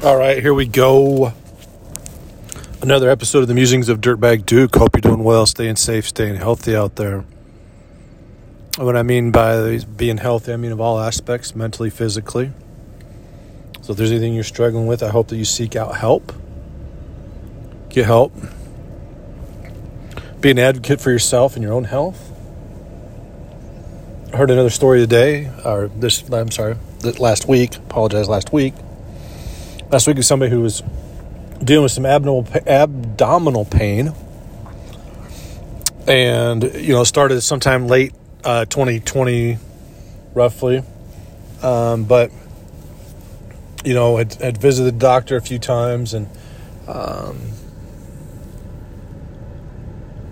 All right, here we go. Another episode of the Musings of Dirtbag Duke. Hope you're doing well, staying safe, staying healthy out there. What I mean by being healthy, I mean of all aspects, mentally, physically. So if there's anything you're struggling with, I hope that you seek out help. Get help. Be an advocate for yourself and your own health. I heard another story today, or this, I'm sorry, last week. Apologize, last week last week was somebody who was dealing with some abdominal abdominal pain, and you know started sometime late uh, 2020, roughly. Um, but you know, had, had visited the doctor a few times, and um,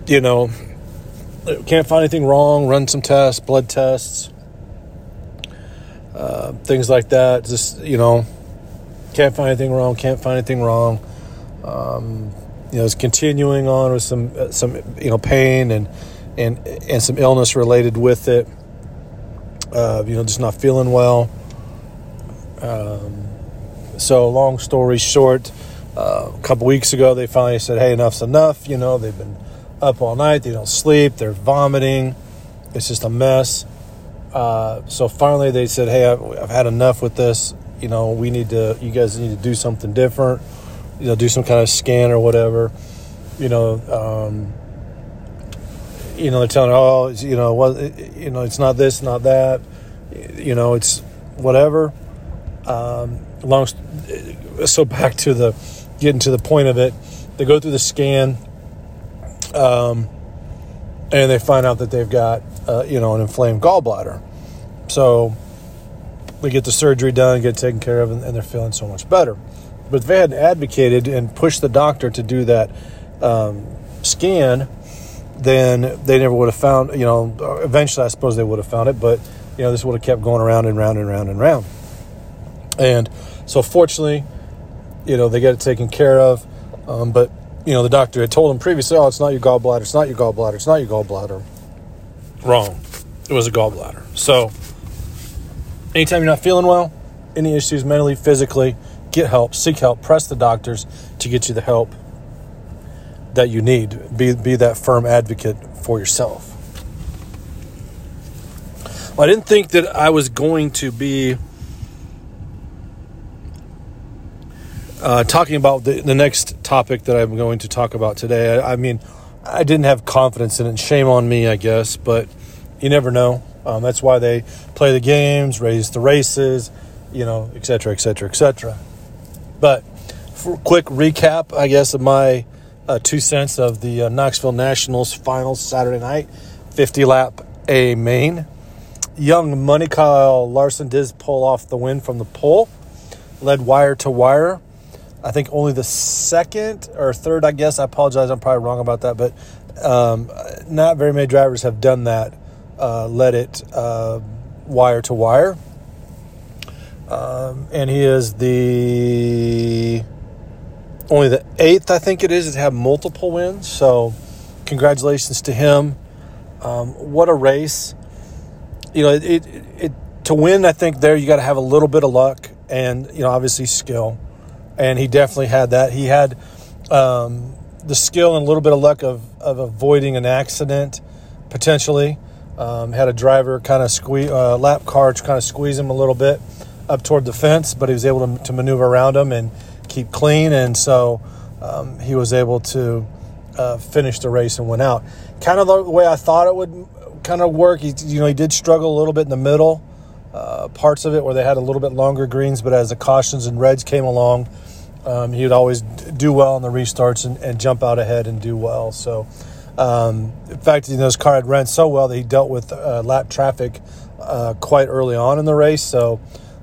you know, can't find anything wrong. Run some tests, blood tests, uh, things like that. Just you know can't find anything wrong. Can't find anything wrong. Um, you know, it's continuing on with some uh, some you know pain and and and some illness related with it. Uh, you know, just not feeling well. Um, so, long story short, uh, a couple weeks ago, they finally said, "Hey, enough's enough." You know, they've been up all night. They don't sleep. They're vomiting. It's just a mess. Uh, so finally, they said, "Hey, I've, I've had enough with this you know, we need to, you guys need to do something different, you know, do some kind of scan or whatever, you know, um, you know, they're telling her, oh, you know, what, you know, it's not this, not that, you know, it's whatever. Um, long, so back to the, getting to the point of it, they go through the scan, um, and they find out that they've got, uh, you know, an inflamed gallbladder. So, they get the surgery done, get taken care of, and, and they're feeling so much better. But if they hadn't advocated and pushed the doctor to do that um, scan, then they never would have found, you know, eventually I suppose they would have found it, but, you know, this would have kept going around and round and round and round. And so fortunately, you know, they get it taken care of. Um, but, you know, the doctor had told them previously, oh, it's not your gallbladder, it's not your gallbladder, it's not your gallbladder. Wrong. It was a gallbladder. So, Anytime you're not feeling well, any issues mentally, physically, get help, seek help, press the doctors to get you the help that you need. Be, be that firm advocate for yourself. Well, I didn't think that I was going to be uh, talking about the, the next topic that I'm going to talk about today. I, I mean, I didn't have confidence in it. Shame on me, I guess, but you never know. Um, that's why they play the games, raise the races, you know, et cetera, et cetera, et cetera. But quick recap, I guess, of my uh, two cents of the uh, Knoxville Nationals finals Saturday night, 50 lap A main. Young Money Kyle Larson did pull off the win from the pole, led wire to wire. I think only the second or third, I guess. I apologize, I'm probably wrong about that, but um, not very many drivers have done that uh, let it uh, wire to wire. Um, and he is the only the eighth, I think it is, to have multiple wins. So, congratulations to him. Um, what a race! You know, it, it, it to win. I think there you got to have a little bit of luck and you know obviously skill, and he definitely had that. He had um, the skill and a little bit of luck of of avoiding an accident potentially. Um, had a driver kind of squeeze, uh, lap car to kind of squeeze him a little bit up toward the fence, but he was able to, to maneuver around him and keep clean. And so um, he was able to uh, finish the race and went out. Kind of the way I thought it would kind of work. He, you know, he did struggle a little bit in the middle uh, parts of it where they had a little bit longer greens, but as the cautions and reds came along, um, he would always do well on the restarts and, and jump out ahead and do well. So um, in fact, you know, his car had ran so well that he dealt with uh, lap traffic uh, quite early on in the race. So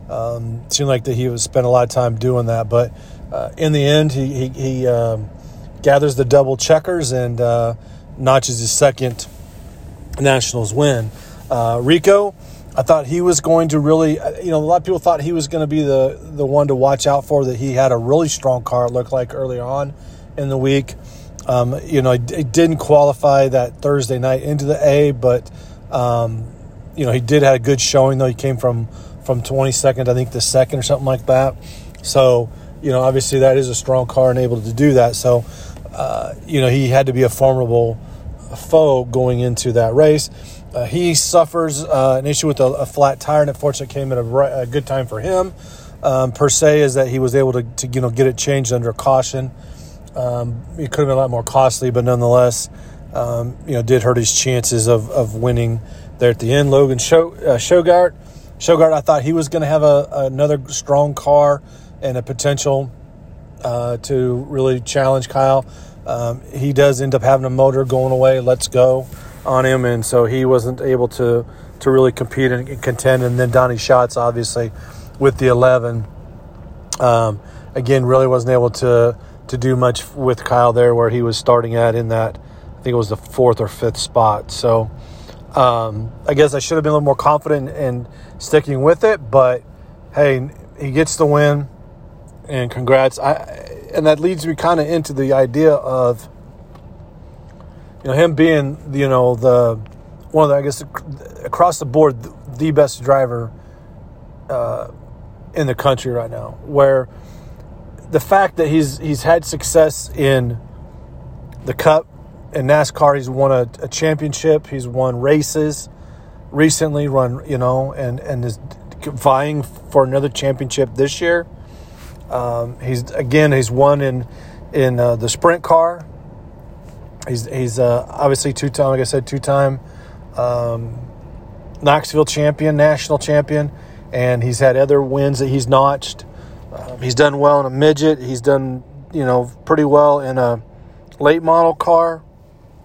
um, it seemed like that he was spent a lot of time doing that. But uh, in the end, he he, he um, gathers the double checkers and uh, notches his second Nationals win. Uh, Rico, I thought he was going to really, uh, you know, a lot of people thought he was going to be the the one to watch out for. That he had a really strong car. It looked like early on in the week. Um, you know, he didn't qualify that Thursday night into the A, but um, you know he did have a good showing though. He came from from 22nd, I think, the second or something like that. So you know, obviously that is a strong car and able to do that. So, uh, you know, he had to be a formidable foe going into that race. Uh, he suffers uh, an issue with a, a, flat tire, and unfortunately came at a, a good time for him. Um, per se, is that he was able to, to, you know get it changed under caution. Um, it could have been a lot more costly, but nonetheless, um, you know, did hurt his chances of, of winning there at the end. Logan Show, uh, Schuchart, Schuchart, I thought he was going to have a, another strong car and a potential uh, to really challenge Kyle. Um, he does end up having a motor going away. Let's go on him, and so he wasn't able to to really compete and contend. And then Donny Schatz, obviously, with the 11, um, again, really wasn't able to to do much with Kyle there, where he was starting at in that I think it was the fourth or fifth spot. So um, I guess I should have been a little more confident in sticking with it, but hey, he gets the win, and congrats. I and that leads me kind of into the idea of you know him being you know the one of the I guess across the board the best driver uh, in the country right now. Where the fact that he's he's had success in the Cup in NASCAR, he's won a, a championship, he's won races recently, run you know, and and is vying for another championship this year. Um, he's again he's won in in uh, the sprint car. He's he's uh, obviously two time, like I said, two time um, Knoxville champion, national champion, and he's had other wins that he's notched. Um, he's done well in a midget. He's done you know pretty well in a late model car.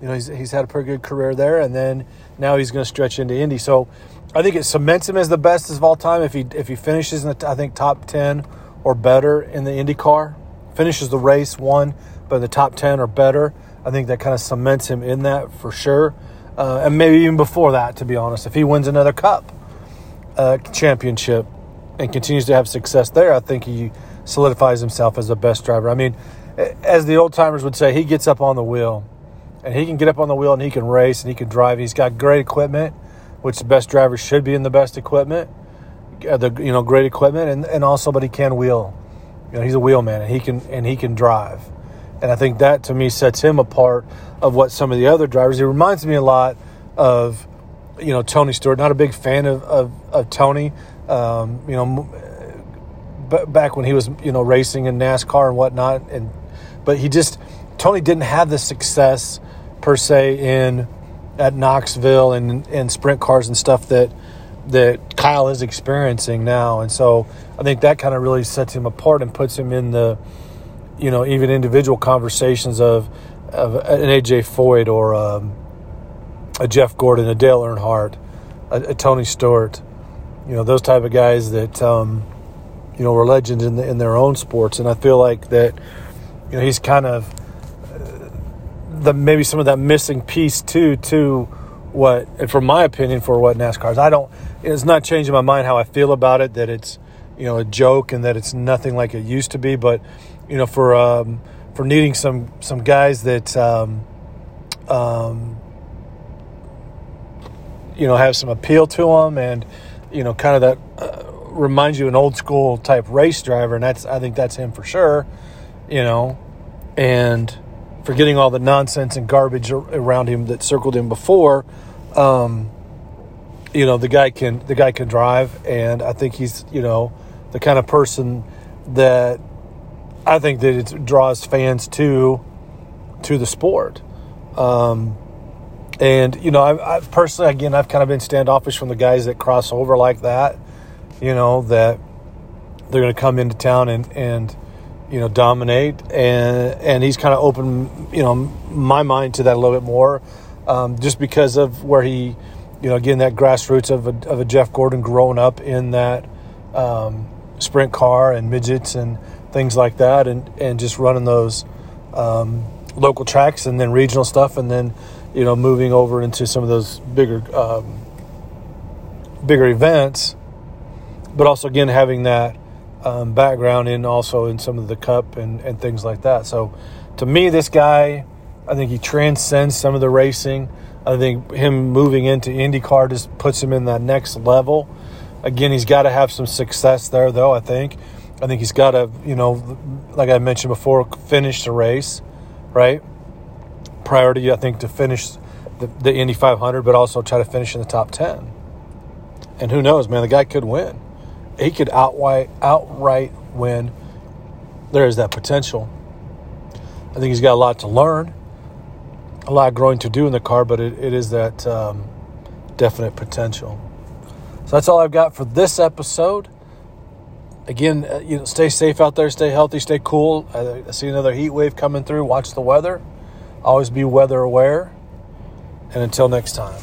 You know he's he's had a pretty good career there, and then now he's going to stretch into Indy. So I think it cements him as the best of all time if he if he finishes in the I think top ten or better in the IndyCar, finishes the race one, but in the top 10 or better, I think that kind of cements him in that for sure. Uh, and maybe even before that, to be honest, if he wins another cup uh, championship and continues to have success there, I think he solidifies himself as the best driver. I mean, as the old timers would say, he gets up on the wheel and he can get up on the wheel and he can race and he can drive. He's got great equipment, which the best drivers should be in the best equipment. Uh, the you know great equipment and, and also but he can wheel you know he's a wheelman and he can and he can drive and i think that to me sets him apart of what some of the other drivers he reminds me a lot of you know tony stewart not a big fan of, of, of tony um, you know b- back when he was you know racing in nascar and whatnot and but he just tony didn't have the success per se in at knoxville and and sprint cars and stuff that that Kyle is experiencing now. And so I think that kind of really sets him apart and puts him in the, you know, even individual conversations of, of an AJ Foyt or um, a Jeff Gordon, a Dale Earnhardt, a, a, Tony Stewart, you know, those type of guys that, um, you know, were legends in, the, in their own sports. And I feel like that, you know, he's kind of uh, the maybe some of that missing piece too to what, from my opinion, for what NASCAR is. I don't it's not changing my mind how I feel about it. That it's you know a joke and that it's nothing like it used to be. But you know for um, for needing some some guys that um, um, you know have some appeal to them and you know kind of that uh, reminds you an old school type race driver, and that's I think that's him for sure. You know, and forgetting all the nonsense and garbage around him that circled him before. Um, you know the guy can the guy can drive, and I think he's you know the kind of person that I think that it draws fans to to the sport. Um, and you know, I, I personally, again, I've kind of been standoffish from the guys that cross over like that. You know that they're going to come into town and and you know dominate, and and he's kind of opened you know my mind to that a little bit more, um, just because of where he you know, again, that grassroots of a, of a Jeff Gordon growing up in that um, sprint car and midgets and things like that, and, and just running those um, local tracks and then regional stuff, and then you know moving over into some of those bigger um, bigger events, but also again having that um, background in also in some of the cup and, and things like that. So to me, this guy, I think he transcends some of the racing. I think him moving into IndyCar just puts him in that next level. Again, he's got to have some success there, though. I think I think he's got to, you know, like I mentioned before, finish the race, right? Priority, I think, to finish the, the Indy 500, but also try to finish in the top 10. And who knows, man, the guy could win. He could outright, outright win. There is that potential. I think he's got a lot to learn, a lot growing to do in the car, but it, it is that um, definite potential. So that's all I've got for this episode. Again, uh, you know, stay safe out there, stay healthy, stay cool. I, I see another heat wave coming through. Watch the weather. Always be weather aware. And until next time.